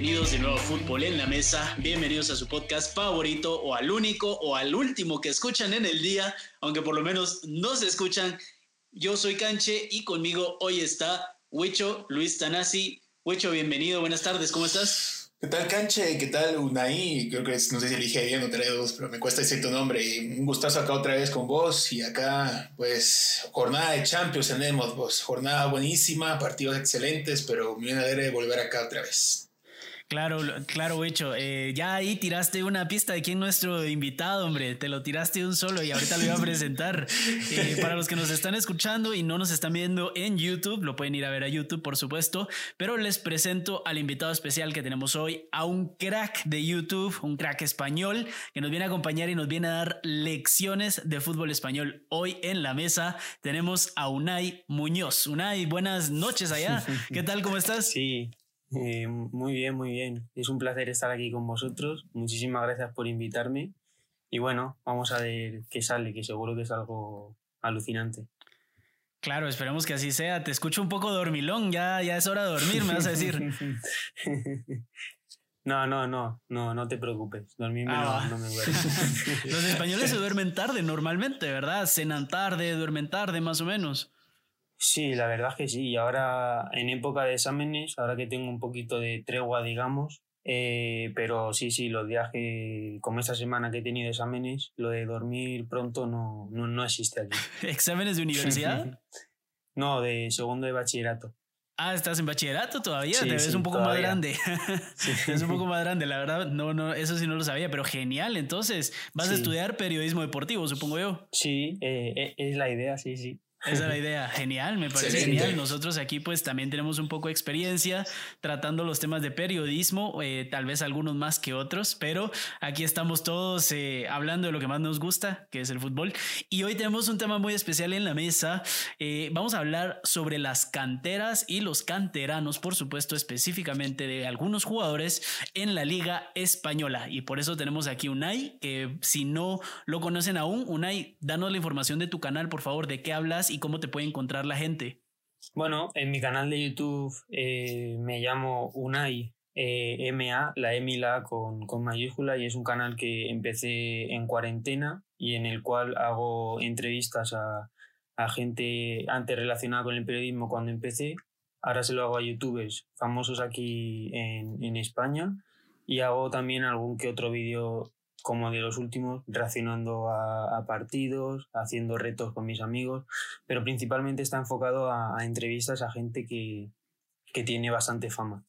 bienvenidos de nuevo a Fútbol en la Mesa, bienvenidos a su podcast favorito o al único o al último que escuchan en el día, aunque por lo menos no se escuchan. Yo soy Canche y conmigo hoy está Huicho Luis Tanasi. Huicho, bienvenido, buenas tardes, ¿cómo estás? ¿Qué tal, Canche? ¿Qué tal, Unai? Creo que no sé si elige bien o dos, pero me cuesta decir tu nombre. Un gustazo acá otra vez con vos y acá, pues, jornada de Champions tenemos, vos. Jornada buenísima, partidos excelentes, pero muy de volver acá otra vez. Claro, claro, hecho. Eh, ya ahí tiraste una pista de quién nuestro invitado, hombre. Te lo tiraste un solo y ahorita lo iba a presentar. Eh, para los que nos están escuchando y no nos están viendo en YouTube, lo pueden ir a ver a YouTube, por supuesto. Pero les presento al invitado especial que tenemos hoy, a un crack de YouTube, un crack español, que nos viene a acompañar y nos viene a dar lecciones de fútbol español. Hoy en la mesa tenemos a Unai Muñoz. Unai, buenas noches allá. ¿Qué tal? ¿Cómo estás? Sí, eh, muy bien, muy bien. Es un placer estar aquí con vosotros. Muchísimas gracias por invitarme. Y bueno, vamos a ver qué sale, que seguro que es algo alucinante. Claro, esperemos que así sea. Te escucho un poco dormilón, ya, ya es hora de dormir, me vas a decir. No, no, no, no, no te preocupes. Dormirme ah, no, me duele. Los españoles se duermen tarde normalmente, ¿verdad? Cenan tarde, duermen tarde, más o menos. Sí, la verdad es que sí. Y ahora, en época de exámenes, ahora que tengo un poquito de tregua, digamos, eh, pero sí, sí, los días que, como esta semana que he tenido exámenes, lo de dormir pronto no, no, existe aquí. ¿Exámenes de universidad? no, de segundo de bachillerato. Ah, estás en bachillerato todavía, te ves un poco más grande. Sí. es un poco más grande, la verdad, no, no, eso sí no lo sabía, pero genial. Entonces, vas a estudiar periodismo deportivo, supongo yo. Sí, eh, eh, es la idea, sí, sí. Esa es la idea. Genial, me parece genial. Nosotros aquí pues también tenemos un poco de experiencia tratando los temas de periodismo, eh, tal vez algunos más que otros, pero aquí estamos todos eh, hablando de lo que más nos gusta, que es el fútbol. Y hoy tenemos un tema muy especial en la mesa. Eh, vamos a hablar sobre las canteras y los canteranos, por supuesto, específicamente de algunos jugadores en la liga española. Y por eso tenemos aquí Unai, que si no lo conocen aún, Unai, danos la información de tu canal, por favor, de qué hablas y cómo te puede encontrar la gente? Bueno, en mi canal de YouTube eh, me llamo Unai eh, MA, la M y la con, con, mayúscula, y es un canal que empecé en cuarentena y en el cual hago entrevistas a, a gente antes relacionada con el periodismo cuando empecé. Ahora se lo hago a youtubers famosos aquí en, en España y hago también algún que otro vídeo como de los últimos, reaccionando a, partidos, haciendo retos con mis amigos, pero principalmente está enfocado a, a entrevistas a gente que, que tiene bastante fama.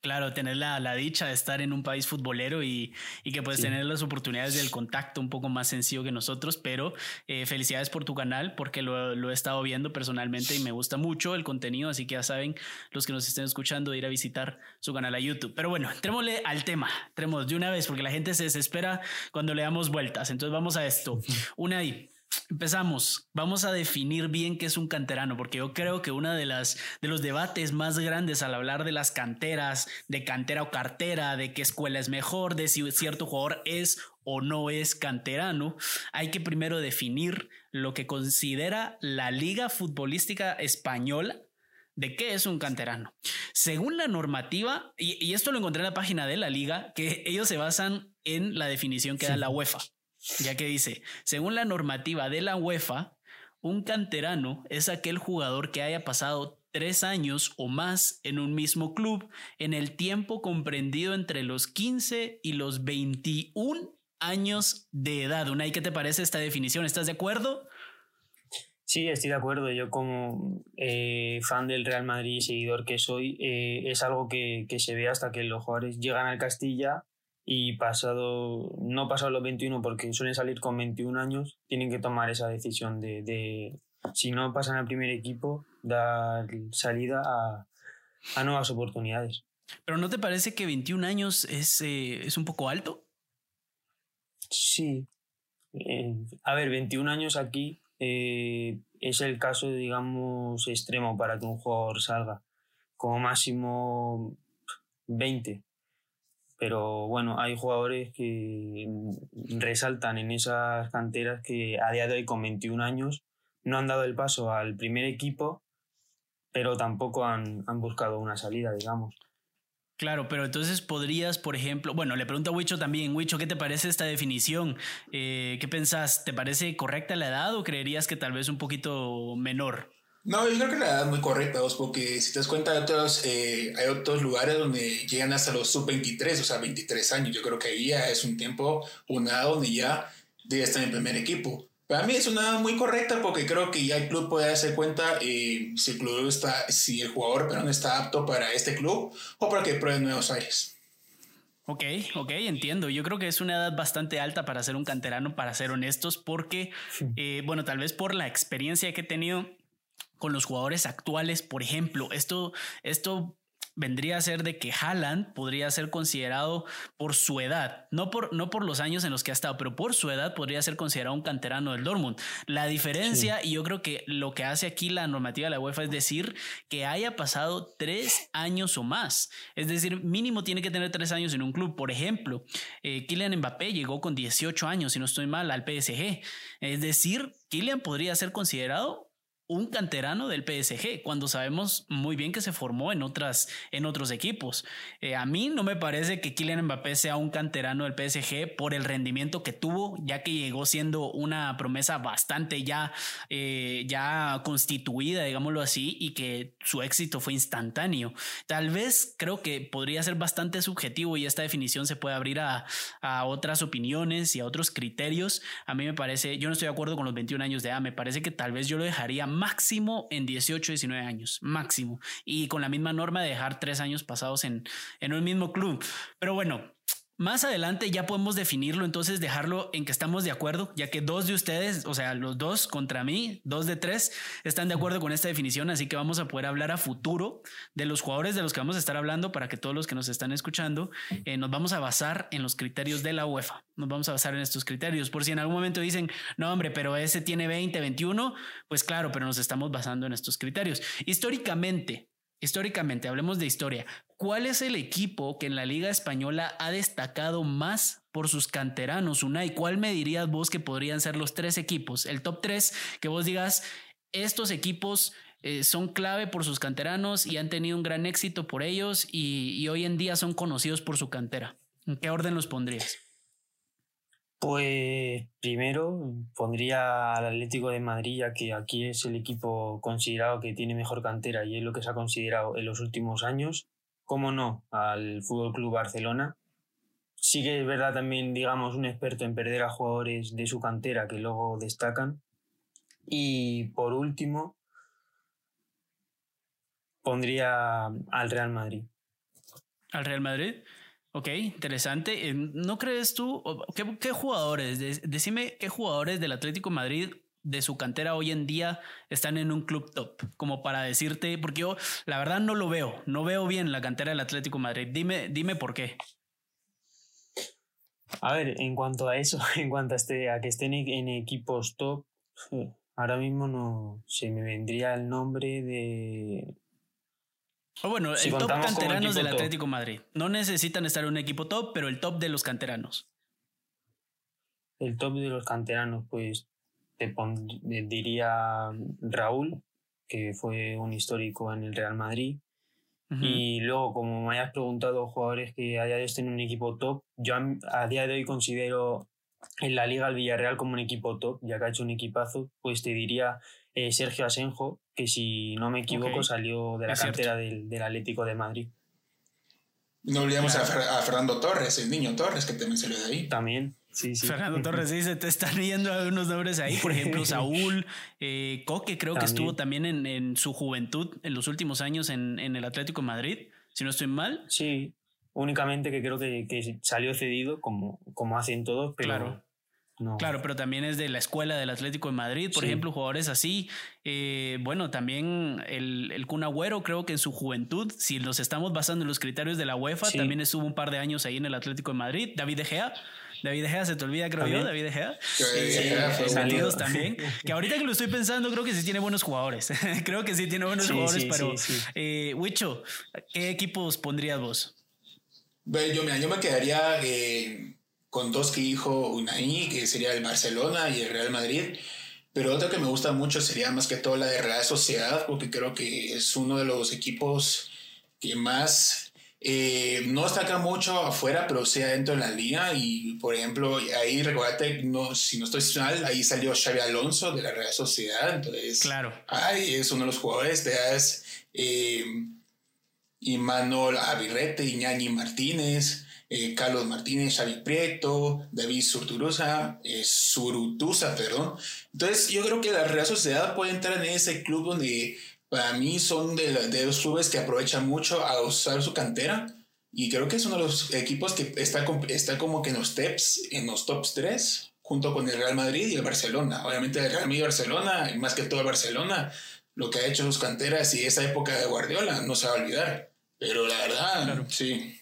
Claro, tener la, la, dicha de estar en un país futbolero y, y que puedes tener las oportunidades del contacto un poco más sencillo que nosotros, pero eh, felicidades por tu canal porque lo, lo, he estado viendo personalmente y me gusta mucho el contenido, así que ya saben los que nos estén escuchando de ir a visitar su canal a YouTube. Pero bueno, entrémosle al tema, entremos de una vez porque la gente se desespera cuando le damos vueltas, entonces vamos a esto. Una ahí. Empezamos. Vamos a definir bien qué es un canterano, porque yo creo que uno de las de los debates más grandes al hablar de las canteras, de cantera o cartera, de qué escuela es mejor, de si cierto jugador es o no es canterano, hay que primero definir lo que considera la Liga Futbolística Española de qué es un canterano. Según la normativa, y, y, esto lo encontré en la página de la liga, que ellos se basan en la definición que da la UEFA ya que dice, según la normativa de la UEFA, un canterano es aquel jugador que haya pasado tres años o más en un mismo club en el tiempo comprendido entre los 15 y los 21 años de edad. Unai, ¿qué te parece esta definición? ¿Estás de acuerdo? Sí, estoy de acuerdo. Yo como eh, fan del Real Madrid, seguidor que soy, eh, es algo que, que, se ve hasta que los jugadores llegan al Castilla y pasado, no pasado los 21 porque suelen salir con 21 años, tienen que tomar esa decisión de, de si no pasan al primer equipo, dar salida a, a nuevas oportunidades. ¿Pero no te parece que 21 años es, eh, es un poco alto? Sí. Eh, a ver, 21 años aquí eh, es el caso, digamos, extremo para que un jugador salga. Como máximo 20 pero bueno, hay jugadores que resaltan en esas canteras que a día de hoy con 21 años no han dado el paso al primer equipo, pero tampoco han, han buscado una salida, digamos. Claro, pero entonces podrías, por ejemplo, bueno, le pregunto a Wicho también, Wicho, ¿qué te parece esta definición? Eh, ¿Qué pensás? ¿Te parece correcta la edad o creerías que tal vez un poquito menor? No, yo creo que la edad es muy correcta, vos, porque si te das cuenta, hay otros, eh, hay otros lugares donde llegan hasta los sub-23, o sea, 23 años. Yo creo que ahí ya es un tiempo, una edad donde ya debe estar en primer equipo. Para mí es una muy correcta porque creo que ya el club puede darse cuenta eh, si el club está, si el jugador pero no está apto para este club o para que pruebe nuevos aires. Ok, ok, entiendo. Yo creo que es una edad bastante alta para ser un canterano, para ser honestos, porque, eh, bueno, tal vez por la experiencia que he tenido con los jugadores actuales, por ejemplo, esto, esto vendría a ser de que Haaland podría ser considerado por su edad, no por, no por los años en los que ha estado, pero por su edad podría ser considerado un canterano del Dortmund. La diferencia, y yo creo que lo que hace aquí la normativa de la UEFA es decir que haya pasado tres años o más. Es decir, mínimo tiene que tener tres años en un club. Por ejemplo, eh, Kylian Mbappé llegó con 18 años, si no estoy mal, al PSG. Es decir, Kylian podría ser considerado un canterano del PSG, cuando sabemos muy bien que se formó en, otras, en otros equipos. Eh, a mí no me parece que Kylian Mbappé sea un canterano del PSG por el rendimiento que tuvo, ya que llegó siendo una promesa bastante ya, eh, ya constituida, digámoslo así, y que su éxito fue instantáneo. Tal vez creo que podría ser bastante subjetivo y esta definición se puede abrir a, a otras opiniones y a otros criterios. A mí me parece, yo no estoy de acuerdo con los 21 años de edad, me parece que tal vez yo lo dejaría máximo en 18, 19 años, máximo. Y con la misma norma de dejar tres años pasados en, en un mismo club. Pero bueno, más adelante ya podemos definirlo, entonces dejarlo en que estamos de acuerdo, ya que dos de ustedes, o sea, los dos contra mí, dos de tres, están de acuerdo con esta definición, así que vamos a poder hablar a futuro de los jugadores de los que vamos a estar hablando para que todos los que nos están escuchando eh, nos vamos a basar en los criterios de la UEFA, nos vamos a basar en estos criterios, por si en algún momento dicen, no hombre, pero ese tiene 20, 21, pues claro, pero nos estamos basando en estos criterios. Históricamente, Históricamente, hablemos de historia. ¿Cuál es el equipo que en la Liga Española ha destacado más por sus canteranos, Unai? ¿Cuál me dirías vos que podrían ser los tres equipos? El top tres, que vos digas, estos equipos eh, son clave por sus canteranos y han tenido un gran éxito por ellos y hoy en día son conocidos por su cantera. ¿En qué orden los pondrías? Pues primero pondría al Atlético de Madrid, ya que aquí es el equipo considerado que tiene mejor cantera y es lo que se ha considerado en los últimos años. Cómo no, al Fútbol Club Barcelona. Sí que es verdad también, digamos, un experto en perder a jugadores de su cantera que luego destacan. Y por último, pondría al Real Madrid. ¿Al Real Madrid? Ok, interesante. Eh, ¿No crees tú, qué, jugadores, decime qué jugadores del Atlético Madrid de su cantera hoy en día están en un club top, como para decirte, porque yo la verdad no lo veo, no veo bien la cantera del Atlético Madrid. Dime, dime por qué. A ver, en cuanto a eso, en cuanto a, este, a que estén en equipos top, ahora mismo no se me vendría el nombre de o bueno, el top canteranos del Atlético Madrid. No necesitan estar en un equipo top, pero el top de los canteranos. El top de los canteranos, pues te diría Raúl, que fue un histórico en el Real Madrid. Y luego, como me hayas preguntado, jugadores que haya estado en un equipo top, yo a, día de hoy considero en la Liga el Villarreal como un equipo top, ya que ha hecho un equipazo, pues te diría eh, Sergio Asenjo, que si no me equivoco salió de la cantera del, Atlético de Madrid. No olvidemos a, Fernando Torres, el niño Torres, que también salió de ahí. También, sí, sí. Fernando Torres, sí, se te están yendo algunos nombres ahí. Por ejemplo, Saúl, eh, Coque, creo que estuvo también en, su juventud, en los últimos años en, el Atlético de Madrid, si no estoy mal. Sí, únicamente que creo que, salió cedido, como, como hacen todos, pero claro. Claro, pero también es de la escuela del Atlético de Madrid, por ejemplo, jugadores así. Eh, bueno, también el, el Kun Agüero, creo que en su juventud, si nos estamos basando en los criterios de la UEFA, también estuvo un par de años ahí en el Atlético de Madrid. David De Gea, David De Gea, se te olvida, creo yo, David De Gea. Sí, también. Que ahorita que lo estoy pensando, creo que sí tiene buenos jugadores. creo que sí tiene buenos jugadores, pero eh, Wicho, ¿qué equipos pondrías vos? yo, yo me quedaría eh, con dos que dijo Unai, que sería el Barcelona y el Real Madrid. Pero otro que me gusta mucho sería más que todo la de Real Sociedad, porque creo que es uno de los equipos que más eh, no destaca mucho afuera, pero sí adentro en la liga. Y por ejemplo, ahí recuérdate, no, si no estoy mal, ahí salió Xavi Alonso de la Real Sociedad. Entonces, claro. Ay, es uno de los jugadores. Te das eh, Imanol Avirrete, Iñañi Martínez. Eh, Carlos Martínez, Xavi Prieto, David Surturusa, eh, Surutusa, perdón. Entonces, yo creo que la Real Sociedad puede entrar en ese club donde para mí son de, de los clubes que aprovechan mucho a usar su cantera. Y creo que es uno de los equipos que está, está como que en los tops, en los tops 3, junto con el Real Madrid y el Barcelona. Obviamente el Real Madrid y Barcelona, y más que todo el Barcelona, lo que ha hecho sus canteras y esa época de Guardiola no se va a olvidar. Pero la verdad, sí.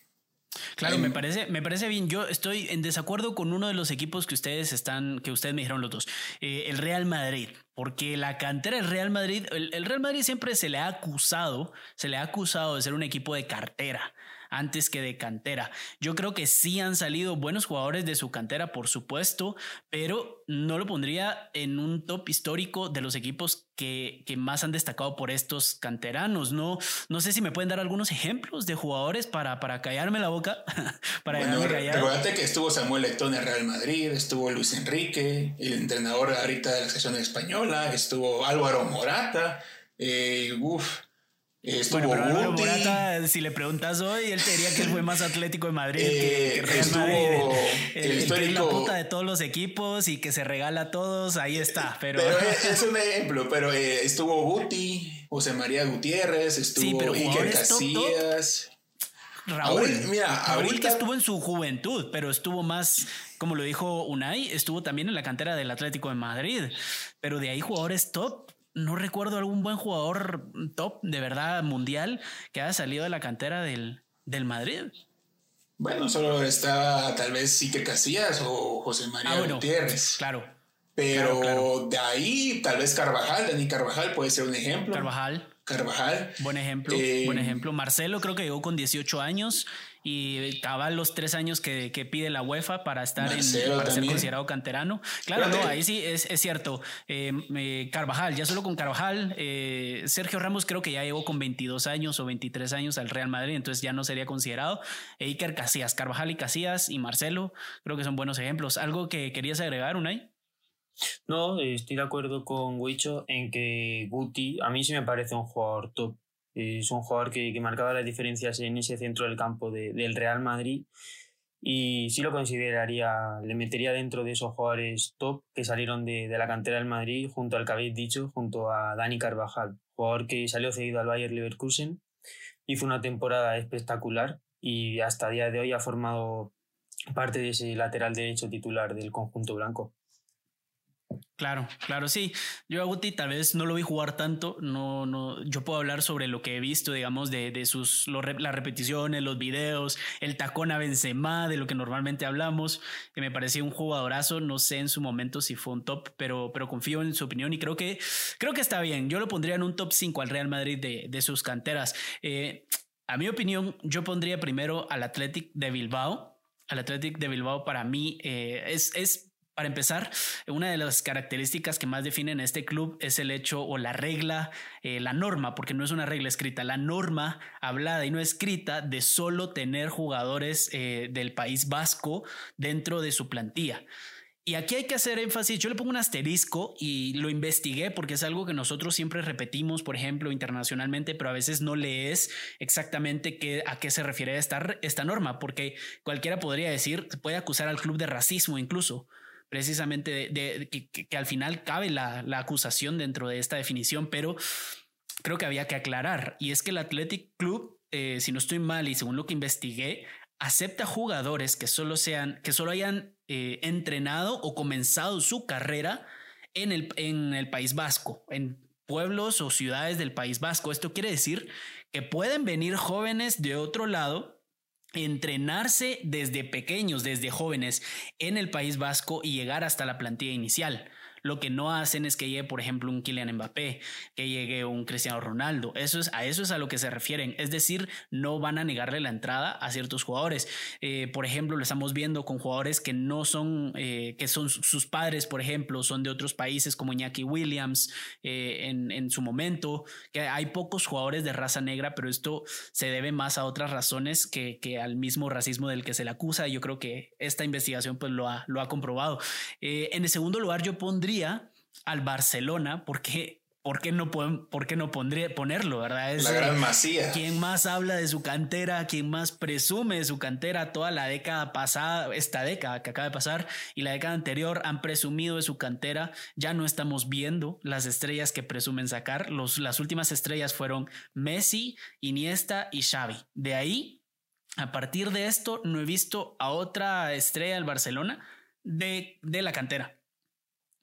Claro, me parece, me parece bien. Yo estoy en desacuerdo con uno de los equipos que ustedes están, que ustedes me dijeron los dos, eh, el Real Madrid, porque la cantera del Real Madrid, el, Real Madrid siempre se le ha acusado, se le ha acusado de ser un equipo de cartera antes que de cantera. Yo creo que sí han salido buenos jugadores de su cantera, por supuesto, pero no lo pondría en un top histórico de los equipos que, que, más han destacado por estos canteranos. No, no sé si me pueden dar algunos ejemplos de jugadores para, para callarme la boca. para bueno, recuérdate que estuvo Samuel Eto'o en Real Madrid, estuvo Luis Enrique, el entrenador ahorita de la selección española, estuvo Álvaro Morata. Eh, uf, Estuvo bueno, Morata, si le preguntas hoy, él te diría que él fue más Atlético de Madrid que, Real estuvo Madrid. El, histórico, la puta de todos los equipos y que se regala a todos, ahí está. Pero, es un ejemplo, pero eh, estuvo Guti, José María Gutiérrez, estuvo Iker Casillas. Raúl, mira, Raúl que estuvo en su juventud, pero estuvo más, como lo dijo Unai, estuvo también en la cantera del Atlético de Madrid. Pero de ahí jugadores top, no recuerdo algún buen jugador top de verdad mundial que haya salido de la cantera del, del Madrid. Bueno, solo está tal vez Iker Casillas o José María ah, Gutiérrez. Claro. Pero de ahí, tal vez Carvajal, Dani Carvajal puede ser un ejemplo. Carvajal. Carvajal. Buen ejemplo, buen eh, ejemplo. Marcelo creo que llegó con 18 años y cabal los tres años que, pide la UEFA para estar en, para ser considerado canterano. Claro, no, ahí sí es, cierto. Eh, Carvajal, ya solo con Carvajal, eh, Sergio Ramos creo que ya llegó con 22 años o 23 años al Real Madrid, entonces ya no sería considerado. Iker Casillas, Carvajal y Casillas y Marcelo, creo que son buenos ejemplos. ¿Algo que querías agregar, Unai? No, estoy de acuerdo con Wicho en que Guti a mí sí me parece un jugador top es un jugador que, que, marcaba las diferencias en ese centro del campo del Real Madrid y sí lo consideraría, le metería dentro de esos jugadores top que salieron de, de la cantera del Madrid junto al que habéis dicho, junto a Dani Carvajal, jugador que salió cedido al Bayer Leverkusen, hizo una temporada espectacular y hasta día de hoy ha formado parte de ese lateral derecho titular del conjunto blanco. Claro, claro, sí. Yo a tal vez no lo vi jugar tanto, no, no, yo puedo hablar sobre lo que he visto, digamos, de, de sus, las repeticiones, los videos, el tacón a Benzema, de lo que normalmente hablamos, que me parecía un jugadorazo, no sé en su momento si fue un top, pero, pero confío en su opinión y creo que, creo que está bien. Yo lo pondría en un top 5 al Real Madrid de, de sus canteras. Eh, a mi opinión, yo pondría primero al Athletic de Bilbao. Al Athletic de Bilbao para mí eh, es, es para empezar, una de las características que más definen este club es el hecho o la regla, eh, la norma, porque no es una regla escrita, la norma hablada y no escrita de solo tener jugadores eh, del País Vasco dentro de su plantilla. Y aquí hay que hacer énfasis, yo le pongo un asterisco y lo investigué porque es algo que nosotros siempre repetimos, por ejemplo, internacionalmente, pero a veces no lees exactamente a qué se refiere esta, esta norma, porque cualquiera podría decir, puede acusar al club de racismo incluso precisamente de, que, al final cabe la, acusación dentro de esta definición, pero creo que había que aclarar. Y es que el Athletic Club, eh, si no estoy mal y según lo que investigué, acepta jugadores que solo sean, que solo hayan eh, entrenado o comenzado su carrera en el, en el País Vasco, en pueblos o ciudades del País Vasco. Esto quiere decir que pueden venir jóvenes de otro lado entrenarse desde pequeños, desde jóvenes en el País Vasco y llegar hasta la plantilla inicial. Lo que no hacen es que llegue, por ejemplo, un Kylian Mbappé, que llegue un Cristiano Ronaldo. Eso es, a eso es a lo que se refieren. Es decir, no van a negarle la entrada a ciertos jugadores. Eh, por ejemplo, lo estamos viendo con jugadores que no son, eh, que son sus padres, por ejemplo, son de otros países como Iñaki Williams eh, en, en su momento, que hay pocos jugadores de raza negra, pero esto se debe más a otras razones que, que al mismo racismo del que se le acusa. Yo creo que esta investigación pues lo ha, lo ha comprobado. en el segundo lugar yo pondría al Barcelona porque ¿por qué no, por qué no pondría, ponerlo? ¿verdad? Es, la gran masía. Quien más habla de su cantera, quien más presume de su cantera, toda la década pasada, esta década que acaba de pasar y la década anterior han presumido de su cantera. Ya no estamos viendo las estrellas que presumen sacar. Los, las últimas estrellas fueron Messi, Iniesta y Xavi. De ahí, a partir de esto, no he visto a otra estrella del Barcelona de, de la cantera.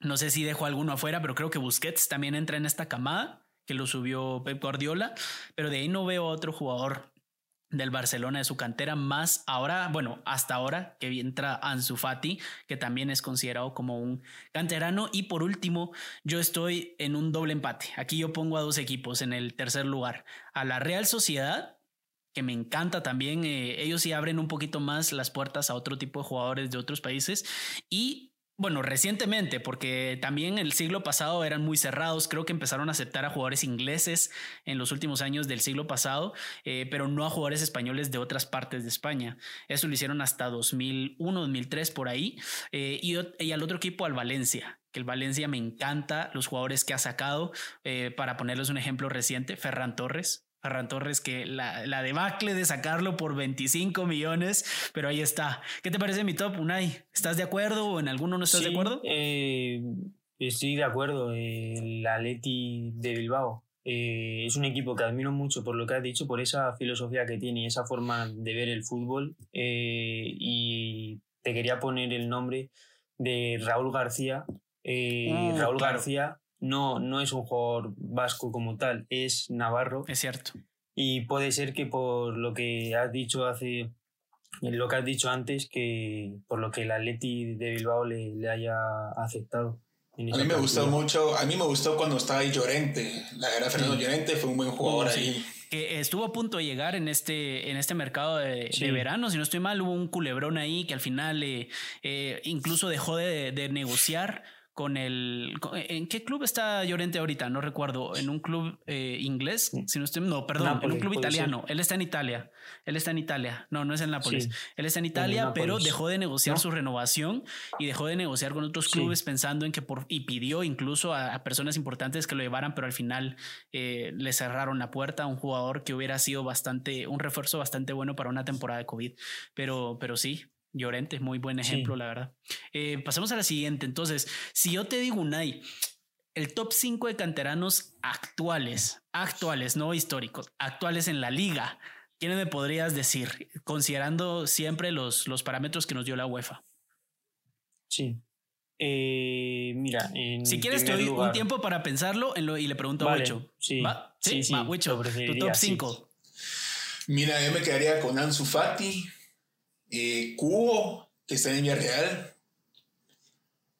No sé si dejo alguno afuera, pero creo que Busquets también entra en esta camada que lo subió Pep Guardiola, pero de ahí no veo otro jugador del Barcelona de su cantera más ahora, bueno, hasta ahora que entra Ansu Fati, que también es considerado como un canterano y por último, yo estoy en un doble empate. Aquí yo pongo a dos equipos en el tercer lugar, a la Real Sociedad que me encanta también, eh, ellos sí abren un poquito más las puertas a otro tipo de jugadores de otros países y bueno, recientemente, porque también el siglo pasado eran muy cerrados, creo que empezaron a aceptar a jugadores ingleses en los últimos años del siglo pasado, eh, pero no a jugadores españoles de otras partes de España. Eso lo hicieron hasta 2001, 2003 por ahí. Eh, y, al otro equipo, al Valencia, que el Valencia me encanta, los jugadores que ha sacado, eh, para ponerles un ejemplo reciente, Ferran Torres, Ferran Torres, que la, la, debacle de sacarlo por 25 millones, pero ahí está. ¿Qué te parece mi top, Unai? ¿Estás de acuerdo o en alguno no estás de acuerdo? Eh, estoy de acuerdo. El Atleti de Bilbao eh, es un equipo que admiro mucho por lo que has dicho, por esa filosofía que tiene y esa forma de ver el fútbol. Eh, y te quería poner el nombre de Raúl García. Uh, Raúl García no, no es un jugador vasco como tal, es navarro. Es cierto. Y puede ser que por lo que has dicho hace, lo que has dicho antes, que por lo que el Atleti de Bilbao le, le haya aceptado. A mí me gustó mucho, a mí me gustó cuando estaba ahí Llorente, la era Fernando Llorente, fue un buen jugador ahí. Que estuvo a punto de llegar en este, en este mercado de, verano, si no estoy mal, hubo un culebrón ahí que al final eh, eh, incluso dejó de, de negociar con el... ¿En qué club está Llorente ahorita? No recuerdo. ¿En un club eh, inglés? Si no, estoy, no, perdón, en un club italiano. Él está en Italia. Él está en Italia. No, no es en Nápoles. Él está en Italia, pero dejó de negociar su renovación y dejó de negociar con otros clubes pensando en que por... Y pidió incluso a, personas importantes que lo llevaran, pero al final eh, le cerraron la puerta a un jugador que hubiera sido bastante... Un refuerzo bastante bueno para una temporada de COVID. Pero, pero sí, Llorente, muy buen ejemplo, la verdad. Eh, pasemos a la siguiente. Entonces, si yo te digo, Unai, el top 5 de canteranos actuales, actuales, no históricos, actuales en la liga, ¿quiénes me podrías decir? Considerando siempre los, los parámetros que nos dio la UEFA. Sí. Eh, mira, si quieres te doy un tiempo para pensarlo y le pregunto a Wicho. Sí, ¿Va? Sí, sí, Va, tu top 5. Mira, yo me quedaría con Ansu Fati, eh, Cubo, que está en Villarreal.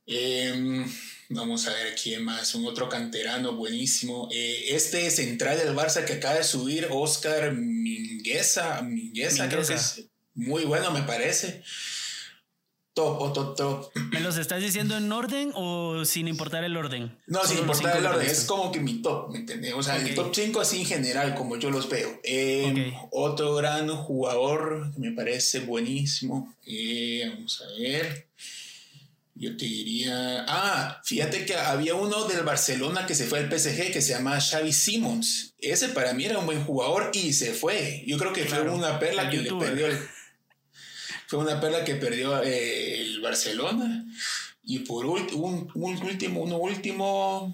Eh, vamos a ver quién más, un otro canterano buenísimo. Eh, este central del Barça que acaba de subir, Oscar Mingueza, Mingueza, creo que es muy bueno, me parece. Top, top, top. ¿Me los estás diciendo en orden o sin importar el orden? No, sin importar el orden. Es como que mi top, ¿me entiendes? O sea, el top 5 así en general, como yo los veo. Eh, otro gran jugador que me parece buenísimo. Eh, vamos a ver. Yo te diría. Ah, fíjate que había uno del Barcelona que se fue al PSG que se llama Xavi Simons. Ese para mí era un buen jugador y se fue. Yo creo que fue una perla que le perdió el fue una perla que perdió eh, el Barcelona. Y por un, último, uno último,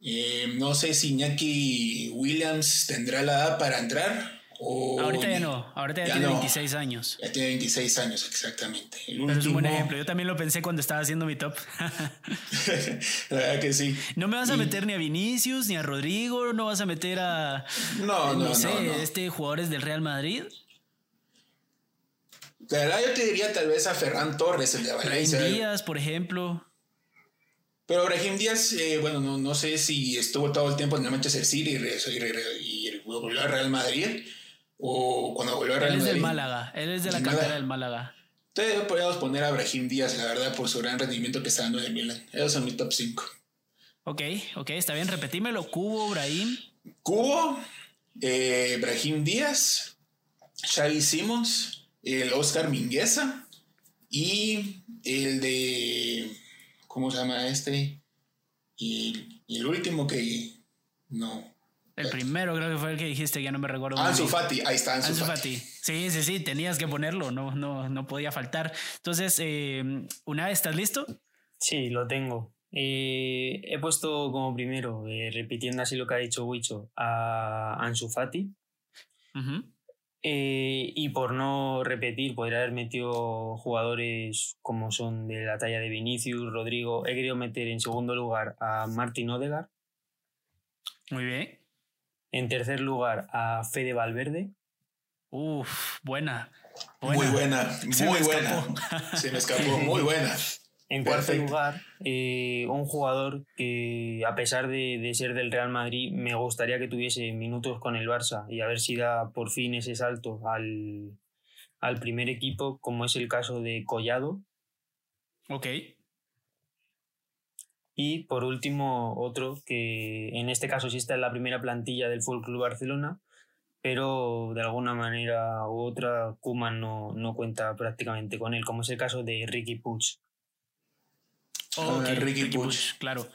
eh, no sé si Iñaki Williams tendrá la edad para entrar. O ahorita ya no, ahorita ya, tiene 26 años. Ya tiene 26 años, exactamente. Pero es un buen ejemplo. Yo también lo pensé cuando estaba haciendo mi top. la verdad que sí. No me vas a meter ni a Vinicius, ni a Rodrigo, no vas a meter a. No, no, no. sé, este jugadores del Real Madrid. La verdad, yo te diría tal vez a Ferran Torres, el de Valencia. Díaz, por ejemplo. Pero Brahim Díaz, eh, bueno, no, no sé si estuvo todo el tiempo en el Manchester City y, el el Manchester City y, y, volvió al Real Madrid o cuando volvió al Real Madrid. Él es del Málaga, él es de la cantera del Málaga. Entonces podríamos poner a Brahim Díaz, la verdad, por su gran rendimiento que está dando en Milan. Esos son mis top 5. Ok, ok, está bien, repetímelo. Cubo, Brahim. Cubo, eh, Brahim Díaz, Xavi Simons, el Oscar Mingueza y el de. ¿Cómo se llama este? Y, el último que. No. El primero creo que fue el que dijiste, ya no me recuerdo. Ansu Fati, ahí está Ansu, Fati. Sí, sí, sí, tenías que ponerlo, no, no, no podía faltar. Entonces, eh, una vez, ¿estás listo? Sí, lo tengo. Eh, he puesto como primero, eh, repitiendo así lo que ha dicho Wicho, a Ansu Fati. Eh, y por no repetir, podría haber metido jugadores como son de la talla de Vinicius, Rodrigo. He querido meter en segundo lugar a Martin Odegar. Muy bien. En tercer lugar a Fede Valverde. Uf, buena. Muy buena, muy buena. Se me escapó, muy buena. En cuarto lugar, eh, un jugador que a pesar de, ser del Real Madrid, me gustaría que tuviese minutos con el Barça y a ver si da por fin ese salto al, al primer equipo, como es el caso de Collado. Ok. Y por último, otro que en este caso sí está en la primera plantilla del Fútbol Club Barcelona, pero de alguna manera u otra Kuman no, no cuenta prácticamente con él, como es el caso de Ricky Puig. Oh, Ricky, claro.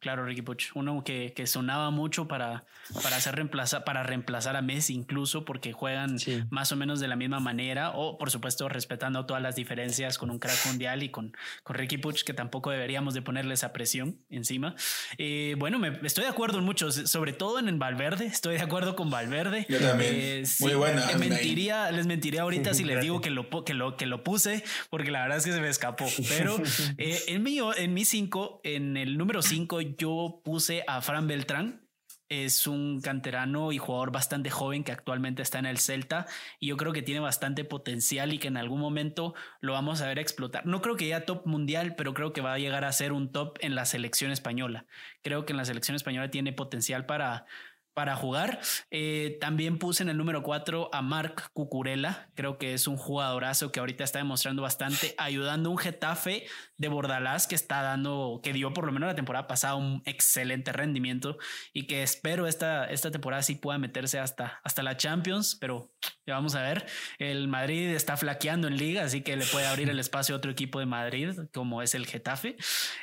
Claro, Ricky Puch, uno que, que, sonaba mucho para, para, hacer reemplaza, para reemplazar a Messi, incluso porque juegan más o menos de la misma manera, o por supuesto respetando todas las diferencias con un crack mundial y con, con Ricky Puch, que tampoco deberíamos de ponerle esa presión encima. Eh, bueno, me, estoy de acuerdo en muchos, sobre todo en Valverde, estoy de acuerdo con Valverde. Yo también. Eh, Muy buena. Les mentiría, les mentiría ahorita si les digo que lo, que, lo, que lo puse, porque la verdad es que se me escapó. Pero eh, en, mi, en mi cinco, en el número cinco, yo puse a Fran Beltrán. Es un canterano y jugador bastante joven que actualmente está en el Celta y yo creo que tiene bastante potencial y que en algún momento lo vamos a ver explotar. No creo que ya top mundial, pero creo que va a llegar a ser un top en la selección española. Creo que en la selección española tiene potencial para, para jugar. Eh, también puse en el número 4 a Marc Cucurella. Creo que es un jugadorazo que ahorita está demostrando bastante, ayudando un Getafe de Bordalás que está dando, que dio por lo menos la temporada pasada un excelente rendimiento y que espero esta, esta temporada sí pueda meterse hasta, hasta la Champions, pero ya vamos a ver. El Madrid está flaqueando en liga, así que le puede abrir el espacio a otro equipo de Madrid, como es el Getafe.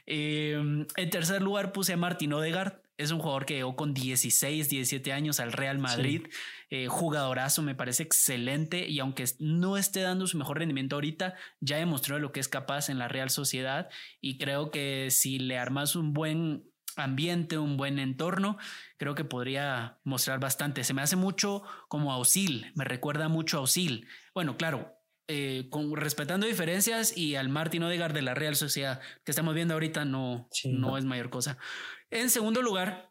Eh, en tercer lugar puse a Martín Odegaard es un jugador que llegó con 16, 17 años al Real Madrid. Eh, jugadorazo, me parece excelente. Y aunque no esté dando su mejor rendimiento ahorita, ya demostró lo que es capaz en la Real Sociedad. Y creo que si le armas un buen ambiente, un buen entorno, creo que podría mostrar bastante. Se me hace mucho como a Osil, me recuerda mucho a Osil. Bueno, claro, eh, con, respetando diferencias y al Martín Odegaard de la Real Sociedad que estamos viendo ahorita no, no es mayor cosa. En segundo lugar,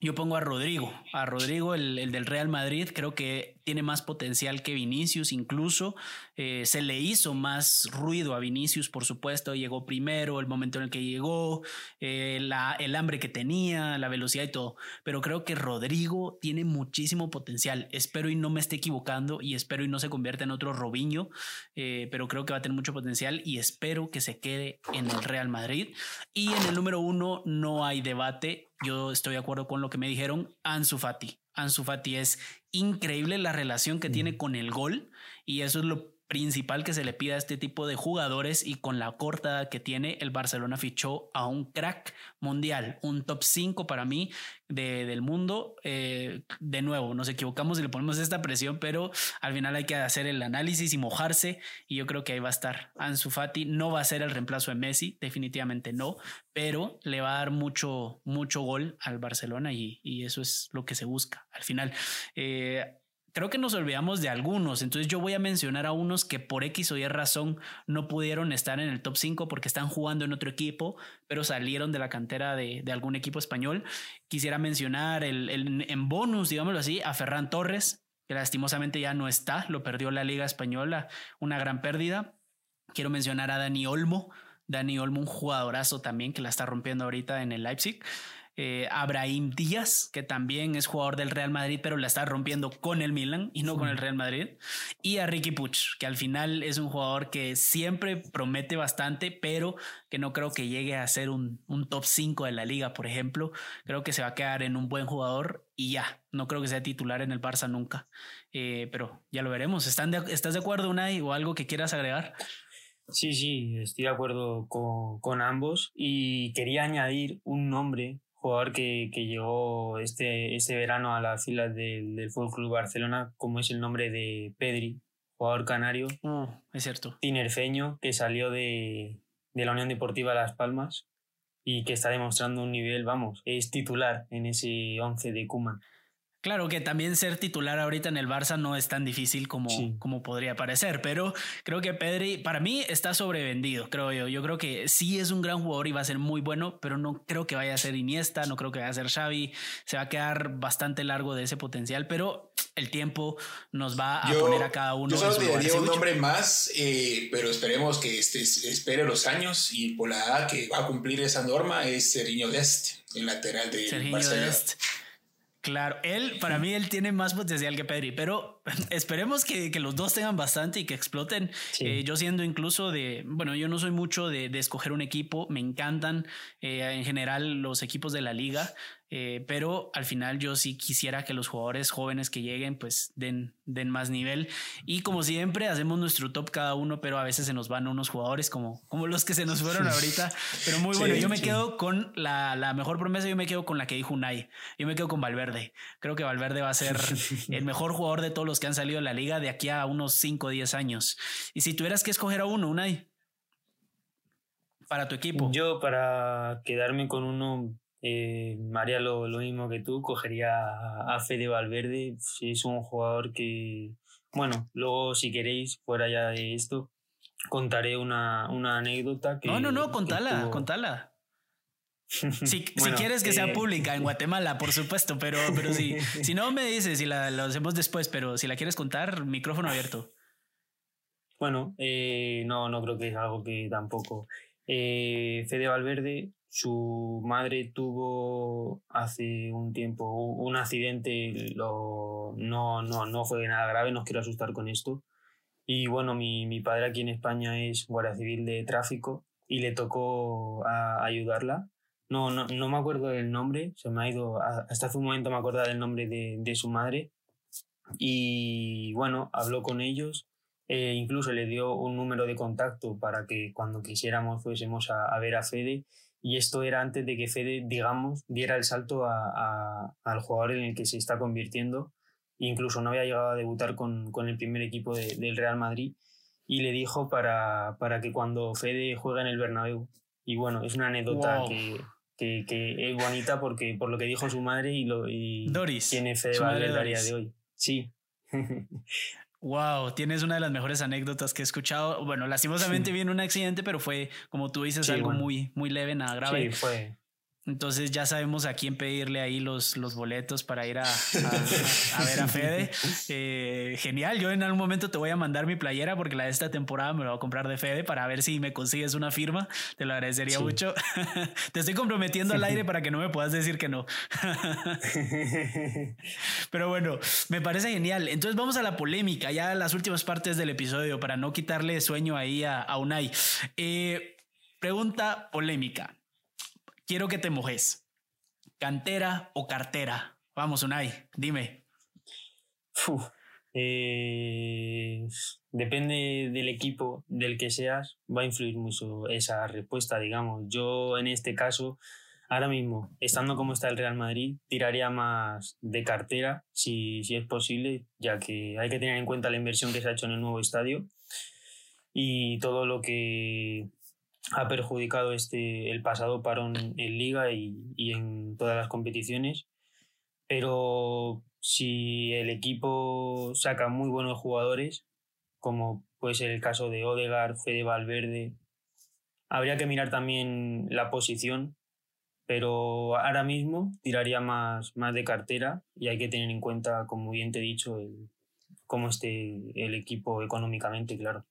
yo pongo a Rodrigo, a Rodrigo, el, del Real Madrid, creo que tiene más potencial que Vinicius, incluso. Eh, se le hizo más ruido a Vinicius, por supuesto, llegó primero, el momento en el que llegó, eh, la, el hambre que tenía, la velocidad y todo, pero creo que Rodrigo tiene muchísimo potencial, espero y no me esté equivocando y espero y no se convierta en otro Robinho, eh, pero creo que va a tener mucho potencial y espero que se quede en el Real Madrid. Y en el número uno no hay debate, yo estoy de acuerdo con lo que me dijeron, Ansu Fati. Ansu Fati es increíble la relación que tiene con el gol y eso es lo principal que se le pide a este tipo de jugadores y con la corta que tiene, el Barcelona fichó a un crack mundial, un top 5 para mí de, del mundo. Eh, de nuevo, nos equivocamos y le ponemos esta presión, pero al final hay que hacer el análisis y mojarse y yo creo que ahí va a estar. Ansu Fati no va a ser el reemplazo de Messi, definitivamente no, pero le va a dar mucho, mucho gol al Barcelona y, y eso es lo que se busca al final. Eh, creo que nos olvidamos de algunos, entonces yo voy a mencionar a unos que por X o Y razón no pudieron estar en el top 5 porque están jugando en otro equipo, pero salieron de la cantera de, algún equipo español. Quisiera mencionar el, en bonus, digámoslo así, a Ferran Torres, que lastimosamente ya no está, lo perdió la Liga Española, una gran pérdida. Quiero mencionar a Dani Olmo, Dani Olmo, un jugadorazo también que la está rompiendo ahorita en el Leipzig. Eh, Abraham Díaz, que también es jugador del Real Madrid, pero la está rompiendo con el Milan y no con el Real Madrid. Y a Ricky Puch, que al final es un jugador que siempre promete bastante, pero que no creo que llegue a ser un, top 5 de la liga, por ejemplo. Creo que se va a quedar en un buen jugador y ya, no creo que sea titular en el Barça nunca. Eh, pero ya lo veremos. ¿Están ¿Estás de acuerdo, Unai, o algo que quieras agregar? Sí, sí, estoy de acuerdo con, con ambos y quería añadir un nombre jugador que, que, llegó este, este verano a las filas del, del Fútbol Club Barcelona, como es el nombre de Pedri, jugador canario. Mm, es cierto. Tinerfeño, que salió de, de la Unión Deportiva Las Palmas y que está demostrando un nivel, vamos, es titular en ese 11 de Kuman. Claro que también ser titular ahorita en el Barça no es tan difícil como, como podría parecer, pero creo que Pedri para mí está sobrevendido, creo yo. Yo creo que sí es un gran jugador y va a ser muy bueno, pero no creo que vaya a ser Iniesta, no creo que vaya a ser Xavi, se va a quedar bastante largo de ese potencial, pero el tiempo nos va a poner a cada uno. Yo solo te daría un nombre más, eh, pero esperemos que este, espere los años y por la edad que va a cumplir esa norma es Serginho Dest, el lateral de Barcelona. Dest. Claro, él, para mí, él tiene más potencial que Pedri, pero esperemos que, los dos tengan bastante y que exploten. Eh, yo siendo incluso de, bueno, yo no soy mucho de, escoger un equipo, me encantan eh, en general los equipos de la liga, eh, pero al final yo sí quisiera que los jugadores jóvenes que lleguen pues den, den más nivel. Y como siempre hacemos nuestro top cada uno pero a veces se nos van unos jugadores como, como los que se nos fueron ahorita. Pero muy bueno yo me quedo con la, la, mejor promesa yo me quedo con la que dijo Unai. Yo me quedo con Valverde. Creo que Valverde va a ser el mejor jugador de todos los que han salido de la liga de aquí a unos 5 o 10 años. Y si tuvieras que escoger a uno Unai. Para tu equipo. Yo para quedarme con uno eh, haría lo, mismo que tú, cogería a, Fede Valverde, es un jugador que, bueno, luego si queréis, fuera ya de esto, contaré una, una anécdota que... No, no, no, contala, contala. Si, si, quieres que sea pública en Guatemala, por supuesto, pero, pero si, si no me dices, si la, lo hacemos después, pero si la quieres contar, micrófono abierto. Bueno, eh, no, no creo que es algo que tampoco. Eh, Fede Valverde su madre tuvo hace un tiempo un accidente, lo, no, no, no fue nada grave, no quiero asustar con esto. Y bueno, mi, mi padre aquí en España es guardia civil de tráfico y le tocó a, ayudarla. No, no, no, me acuerdo del nombre, se me ha ido, hasta hace un momento me acordaba del nombre de, de su madre. Y bueno, habló con ellos, e incluso le dio un número de contacto para que cuando quisiéramos fuésemos a, a ver a Fede y esto era antes de que Fede, digamos, diera el salto a, al jugador en el que se está convirtiendo. Incluso no había llegado a debutar con, con el primer equipo del Real Madrid y le dijo para, para, que cuando Fede juega en el Bernabéu. Y bueno, es una anécdota que, que, que, es bonita porque por lo que dijo su madre y, lo, y Doris, tiene Fede Valverde a día de hoy. Sí. Wow, tienes una de las mejores anécdotas que he escuchado. Bueno, lastimosamente viene un accidente, pero fue, como tú dices, algo muy, muy leve, nada grave. Sí, fue, entonces ya sabemos a quién pedirle ahí los, los boletos para ir a, a, ver a Fede. Eh, genial, yo en algún momento te voy a mandar mi playera porque la de esta temporada me la voy a comprar de Fede para ver si me consigues una firma. Te lo agradecería mucho. te estoy comprometiendo al aire para que no me puedas decir que no. Pero bueno, me parece genial. Entonces vamos a la polémica, ya las últimas partes del episodio para no quitarle sueño ahí a, a Unai. Eh, pregunta polémica. Quiero que te mojes. ¿Cantera o cartera? Vamos, Unai, dime. Eh, depende del equipo del que seas, va a influir mucho esa respuesta, digamos. Yo en este caso, ahora mismo, estando como está el Real Madrid, tiraría más de cartera, si, si es posible, ya que hay que tener en cuenta la inversión que se ha hecho en el nuevo estadio y todo lo que ha perjudicado este, el pasado parón en liga y, y, en todas las competiciones. Pero si el equipo saca muy buenos jugadores, como puede ser el caso de Odegaard, Fede Valverde, habría que mirar también la posición, pero ahora mismo tiraría más, más de cartera y hay que tener en cuenta, como bien te he dicho, el, cómo esté el equipo económicamente, claro.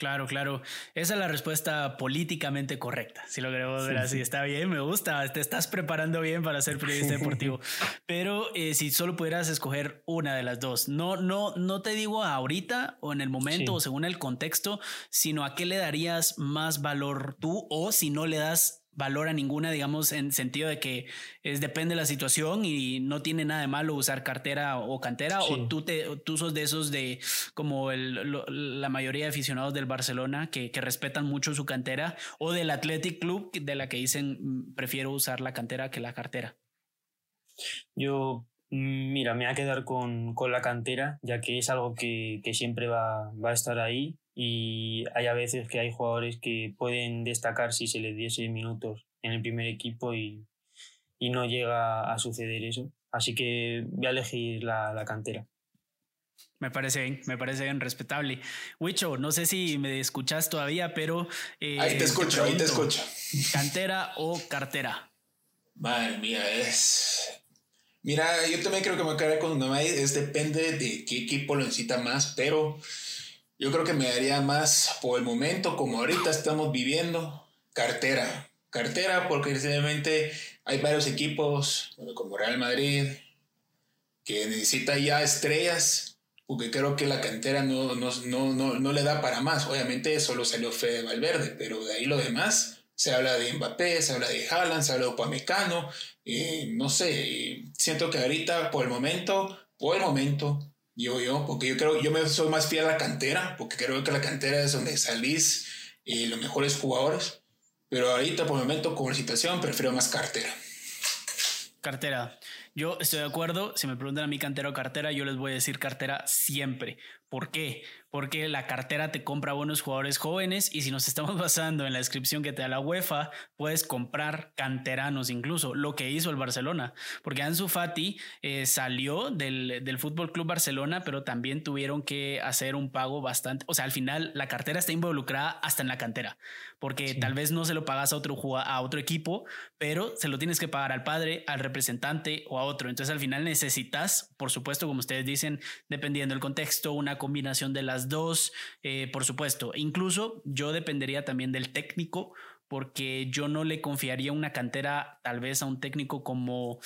Claro, claro. Esa es la respuesta políticamente correcta. Si lo queremos ver así, está bien, me gusta. Te estás preparando bien para ser periodista deportivo. Pero eh, si solo pudieras escoger una de las dos, no, no, no te digo ahorita o en el momento o según el contexto, sino a qué le darías más valor tú o si no le das valora ninguna, digamos, en sentido de que es, depende de la situación y no tiene nada de malo usar cartera o cantera, o tú, te, tú sos de esos de como el, la mayoría de aficionados del Barcelona que, que, respetan mucho su cantera, o del Athletic Club de la que dicen mm, prefiero usar la cantera que la cartera. Yo, mm, mira, me voy a quedar con, con la cantera, ya que es algo que, que siempre va, va a estar ahí y hay a veces que hay jugadores que pueden destacar si se les diese minutos en el primer equipo y, y no llega a suceder eso. Así que voy a elegir la, la cantera. Me parece bien, me parece bien, respetable. Wicho, no sé si me escuchas todavía, pero... Eh, ahí te escucho, ahí te escucho. ¿Cantera o cartera? Madre mía, es... Mira, yo también creo que me a con una es depende de qué equipo lo necesita más, pero yo creo que me daría más por el momento, como ahorita estamos viviendo, cartera. Cartera, porque simplemente hay varios equipos, como Real Madrid, que necesita ya estrellas, porque creo que la cantera no, no, no, no, le da para más. Obviamente solo salió Fede Valverde, pero de ahí lo demás, se habla de Mbappé, se habla de Haaland, se habla de Upamecano, eh, no sé, siento que ahorita, por el momento, por el momento, yo, yo, porque yo creo, yo me soy más fiel a la cantera, porque creo que la cantera es donde salís eh, los mejores jugadores. Pero ahorita, por el momento, la situación, prefiero más cartera. Cartera. Yo estoy de acuerdo. Si me preguntan a mi cantera o cartera, yo les voy a decir cartera siempre. ¿Por qué? Porque la cartera te compra buenos jugadores jóvenes y si nos estamos basando en la descripción que te da la UEFA, puedes comprar canteranos incluso, lo que hizo el Barcelona. Porque Ansu Fati eh, salió del, del Fútbol Club Barcelona, pero también tuvieron que hacer un pago bastante. O sea, al final la cartera está involucrada hasta en la cantera, porque tal vez no se lo pagas a otro, a otro equipo, pero se lo tienes que pagar al padre, al representante o a otro. Entonces al final necesitas, por supuesto, como ustedes dicen, dependiendo del contexto, una combinación de las dos, eh, por supuesto. Incluso yo dependería también del técnico, porque yo no le confiaría una cantera tal vez a un técnico como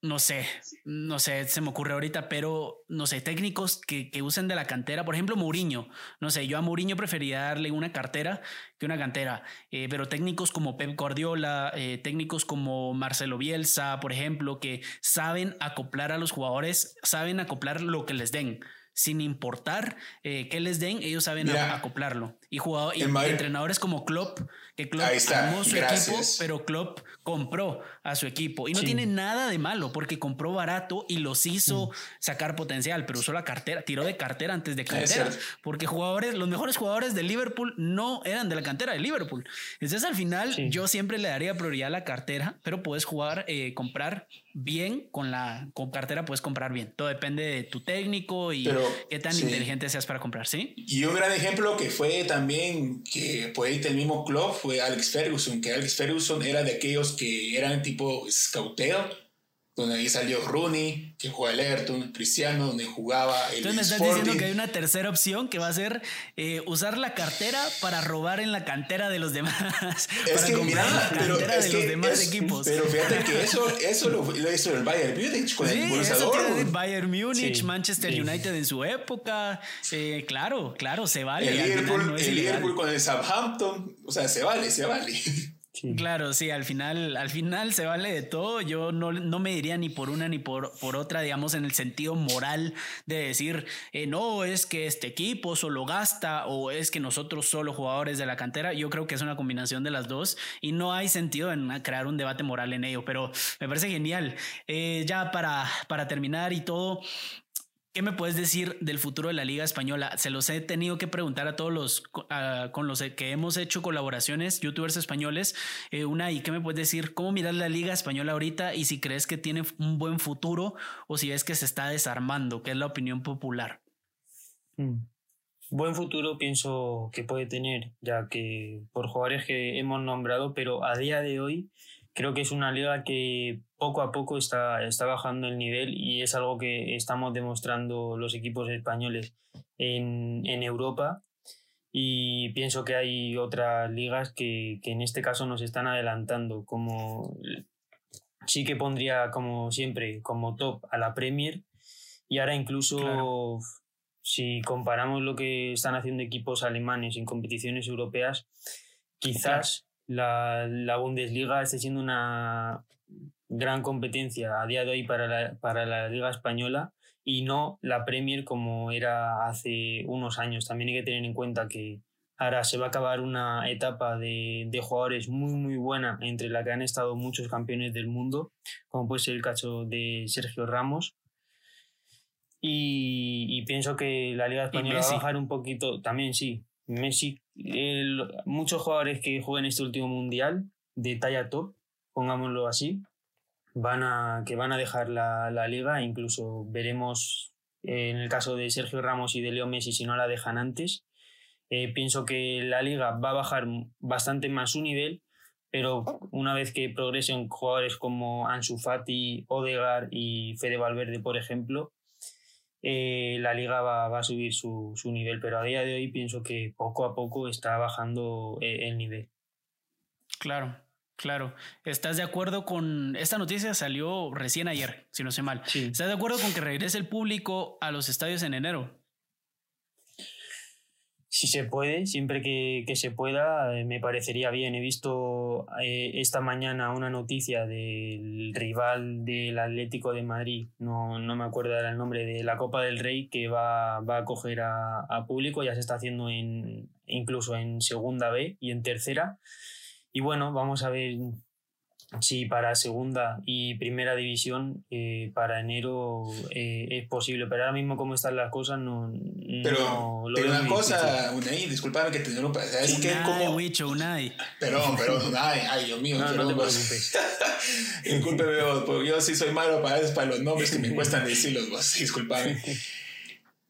no sé, no sé, se me ocurre ahorita, pero no sé, técnicos que, que, usen de la cantera, por ejemplo, Mourinho, no sé, yo a Mourinho preferiría darle una cartera que una cantera, eh, pero técnicos como Pep Guardiola, eh, técnicos como Marcelo Bielsa, por ejemplo, que saben acoplar a los jugadores, saben acoplar lo que les den sin importar eh, qué les den, ellos saben acoplarlo. Y, jugador, y entrenadores como Klopp, que Klopp armó su equipo, pero Klopp compró a su equipo. Y no tiene nada de malo, porque compró barato y los hizo mm. sacar potencial, pero usó la cartera, tiró de cartera antes de cantera. Porque jugadores, los mejores jugadores de Liverpool no eran de la cantera de Liverpool. Entonces al final yo siempre le daría prioridad a la cartera, pero puedes jugar, eh, comprar bien con la con cartera, puedes comprar bien. Todo depende de tu técnico y qué tan inteligente seas para comprar, ¿sí? Y un gran ejemplo que fue también, que fue el mismo club, fue Alex Ferguson, que Alex Ferguson era de aquellos que eran tipo scouteo donde ahí salió Rooney, que juega el Everton, Cristiano, donde jugaba el Entonces me estás diciendo que hay una tercera opción que va a ser eh, usar la cartera para robar en la cantera de los demás. Es para que mira, la cantera de los demás equipos. Pero fíjate que eso, eso lo, hizo el Bayern Múnich con sí, el eso Bayern Múnich, Manchester United en su época. Eh, claro, claro, se vale. El Liverpool, el Liverpool con el Southampton. O sea, se vale, se vale. Claro, sí, al final, al final se vale de todo. Yo no, no me diría ni por una ni por, por otra, digamos, en el sentido moral de decir, eh, no, es que este equipo solo gasta o es que nosotros solo jugadores de la cantera. Yo creo que es una combinación de las dos y no hay sentido en crear un debate moral en ello, pero me parece genial. Eh, ya para, para terminar y todo, ¿Qué me puedes decir del futuro de la Liga Española? Se los he tenido que preguntar a todos los con los que hemos hecho colaboraciones, youtubers españoles. Eh, una, ¿y qué me puedes decir? ¿Cómo miras la Liga Española ahorita y si crees que tiene un buen futuro o si ves que se está desarmando? ¿Qué es la opinión popular? Mm. Buen futuro pienso que puede tener, ya que por jugadores que hemos nombrado, pero a día de hoy creo que es una liga que poco a poco está, está bajando el nivel y es algo que estamos demostrando los equipos españoles en, en Europa. y pienso que hay otras ligas que, que en este caso nos están adelantando, como sí que pondría como siempre como top a la Premier. Y ahora incluso si comparamos lo que están haciendo equipos alemanes en competiciones europeas, quizás la, la, Bundesliga esté siendo una gran competencia a día de hoy para la, para la Liga Española y no la Premier como era hace unos años. También hay que tener en cuenta que ahora se va a acabar una etapa de, de, jugadores muy muy buena entre la que han estado muchos campeones del mundo, como puede ser el caso de Sergio Ramos. Y, y pienso que la Liga Española va a bajar un poquito, también sí, Messi, muchos jugadores que jueguen este último mundial de talla top, pongámoslo así, van a, que van a dejar la, la liga, incluso veremos eh, en el caso de Sergio Ramos y de Leo Messi si no la dejan antes. Eh, pienso que la liga va a bajar bastante más su nivel, pero una vez que progresen jugadores como Ansu Fati, Odegaard y Fede Valverde, por ejemplo, eh, la liga va, va a subir su, su, nivel, pero a día de hoy pienso que poco a poco está bajando el nivel. Claro, Claro, ¿estás de acuerdo con esta noticia? Salió recién ayer, si no sé mal. ¿Estás de acuerdo con que regrese el público a los estadios en enero? Si se puede, siempre que, que se pueda, eh, me parecería bien. He visto eh, esta mañana una noticia del rival del Atlético de Madrid, no, no me acuerdo el nombre, de la Copa del Rey, que va, va a acoger a, a público, ya se está haciendo en, incluso en segunda B y en tercera. Y bueno, vamos a ver si para segunda y primera división eh, para enero eh, es posible. Pero ahora mismo como están las cosas no... Pero, pero una cosa, Unai, discúlpame que te interrumpa. Es que como... Wicho, Unai. Perdón, perdón, Unai. Ay, Dios mío. No, no te preocupes. Discúlpeme, porque yo sí soy malo para, para los nombres que me cuestan decirlos, vos. Discúlpame.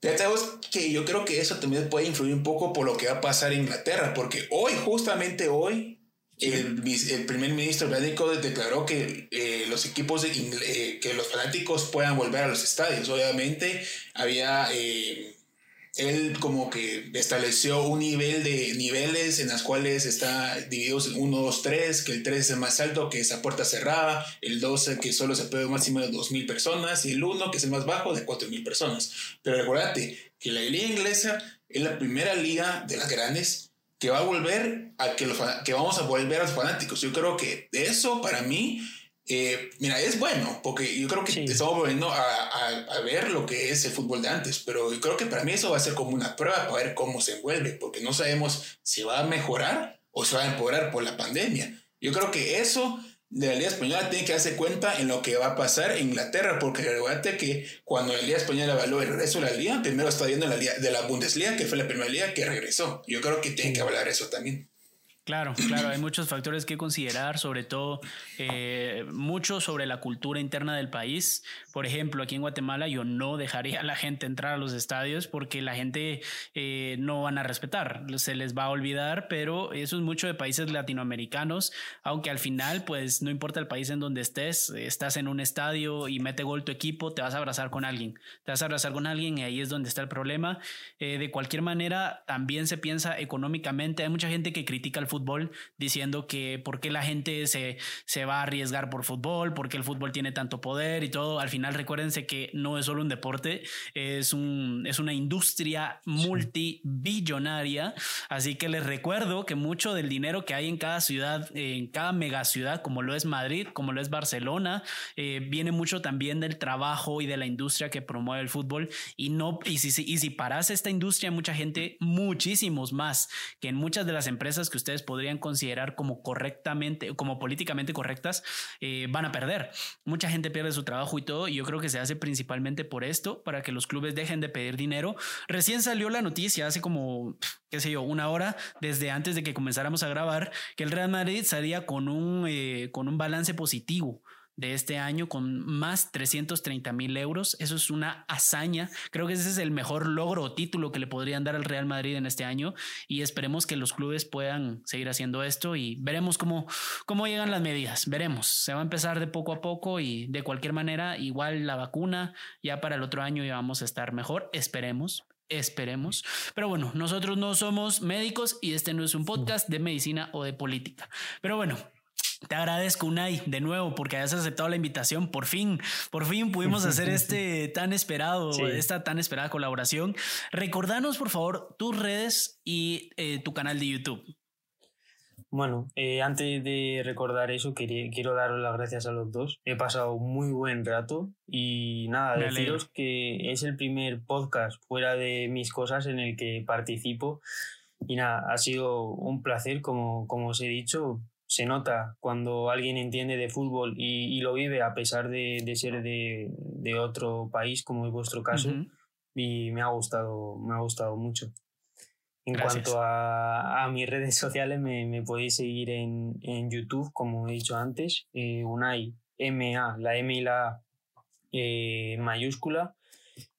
Fíjate vos que yo creo que eso también puede influir un poco por lo que va a pasar en Inglaterra, porque hoy, justamente hoy, el, el, primer ministro británico declaró que eh, los equipos, de, eh, que los fanáticos puedan volver a los estadios. Obviamente había, eh, él como que estableció un nivel de niveles en las cuales está divididos en 1, 2, 3, que el 3 es el más alto, que es a puerta cerrada, el 12 que solo se puede máximo de 2.000 personas y el 1 que es el más bajo de 4.000 personas. Pero recuérdate que la liga inglesa es la primera liga de las grandes que va a volver a que, los, que vamos a volver a los fanáticos. Yo creo que eso para mí, eh, mira, es bueno, porque yo creo que estamos volviendo a, a, a, ver lo que es el fútbol de antes, pero yo creo que para mí eso va a ser como una prueba para ver cómo se envuelve, porque no sabemos si va a mejorar o se va a empeorar por la pandemia. Yo creo que eso de la Liga Española tiene que darse cuenta en lo que va a pasar en Inglaterra, porque recuerda que cuando la Liga Española evaluó el regreso de la Liga, primero está viendo la Liga de la Bundesliga, que fue la primera liga que regresó. Yo creo que tiene que hablar eso también. Claro, claro, hay muchos factores que considerar, sobre todo eh, mucho sobre la cultura interna del país. Por ejemplo, aquí en Guatemala yo no dejaría a la gente entrar a los estadios porque la gente eh, no van a respetar, se les va a olvidar, pero eso es mucho de países latinoamericanos, aunque al final, pues no importa el país en donde estés, estás en un estadio y mete gol tu equipo, te vas a abrazar con alguien, te vas a abrazar con alguien y ahí es donde está el problema. Eh, de cualquier manera, también se piensa económicamente, hay mucha gente que critica el fútbol fútbol diciendo que por qué la gente se, se va a arriesgar por fútbol, porque el fútbol tiene tanto poder y todo. Al final recuérdense que no es solo un deporte, es, un, es una industria multibillonaria. Así que les recuerdo que mucho del dinero que hay en cada ciudad, en cada megaciudad, como lo es Madrid, como lo es Barcelona, eh, viene mucho también del trabajo y de la industria que promueve el fútbol. Y, no, y, si, y si paras esta industria, mucha gente, muchísimos más que en muchas de las empresas que ustedes podrían considerar como correctamente, como políticamente correctas, eh, van a perder. Mucha gente pierde su trabajo y todo, y yo creo que se hace principalmente por esto, para que los clubes dejen de pedir dinero. Recién salió la noticia hace como, qué sé yo, una hora, desde antes de que comenzáramos a grabar, que el Real Madrid salía con un, eh, con un balance positivo de este año con más 330 mil euros. Eso es una hazaña. Creo que ese es el mejor logro o título que le podrían dar al Real Madrid en este año y esperemos que los clubes puedan seguir haciendo esto y veremos cómo, cómo llegan las medidas. Veremos. Se va a empezar de poco a poco y de cualquier manera, igual la vacuna, ya para el otro año ya vamos a estar mejor. Esperemos. Esperemos. Pero bueno, nosotros no somos médicos y este no es un podcast de medicina o de política. Pero bueno, te agradezco, Unai, de nuevo, porque hayas aceptado la invitación. Por fin, por fin pudimos hacer este tan esperado, esta tan esperada colaboración. Recordanos, por favor, tus redes y eh, tu canal de YouTube. Bueno, eh, antes de recordar eso, quiero daros las gracias a los dos. He pasado muy buen rato y nada, deciros que es el primer podcast fuera de mis cosas en el que participo. Y nada, ha sido un placer, como, como os he dicho. Se nota cuando alguien entiende de fútbol y, lo vive a pesar de, ser de, otro país, como es vuestro caso. Y me ha gustado, me ha gustado mucho. En cuanto a, a, mis redes sociales, me, me podéis seguir en, en, YouTube, como he dicho antes, eh, Unai MA, la M y la eh, mayúscula,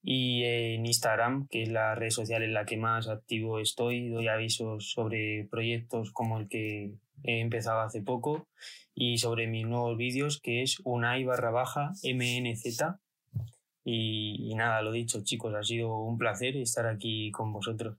y en Instagram, que es la red social en la que más activo estoy, doy avisos sobre proyectos como el que he empezado hace poco y sobre mis nuevos vídeos, que es Unai barra baja MNZ. Y, y nada, lo dicho, chicos, ha sido un placer estar aquí con vosotros.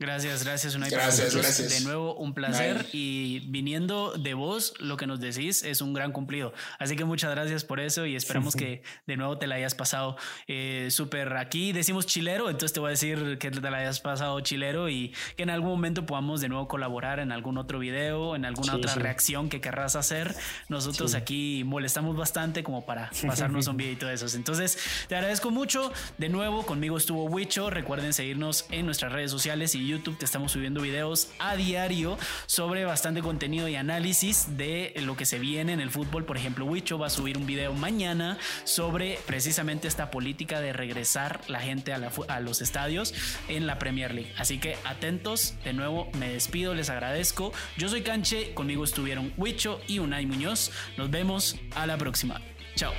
Gracias, gracias, Unai. Gracias, gracias. De nuevo, un placer. Y viniendo de vos, lo que nos decís es un gran cumplido. Así que muchas gracias por eso y esperamos que de nuevo te la hayas pasado eh, súper aquí. Decimos chilero, entonces te voy a decir que te la hayas pasado chilero y que en algún momento podamos de nuevo colaborar en algún otro video, en alguna otra reacción que querrás hacer. Nosotros aquí molestamos bastante como para pasarnos un videito de esos. Entonces, te agradezco mucho. De nuevo, conmigo estuvo Wicho. Recuerden seguirnos en nuestras redes sociales y YouTube te estamos subiendo videos a diario sobre bastante contenido y análisis de lo que se viene en el fútbol. Por ejemplo, Wicho va a subir un video mañana sobre precisamente esta política de regresar la gente a, a los estadios en la Premier League. Así que atentos, de nuevo me despido, les agradezco. Yo soy Canche, conmigo estuvieron Wicho y Unai Muñoz. Nos vemos a la próxima. Chao.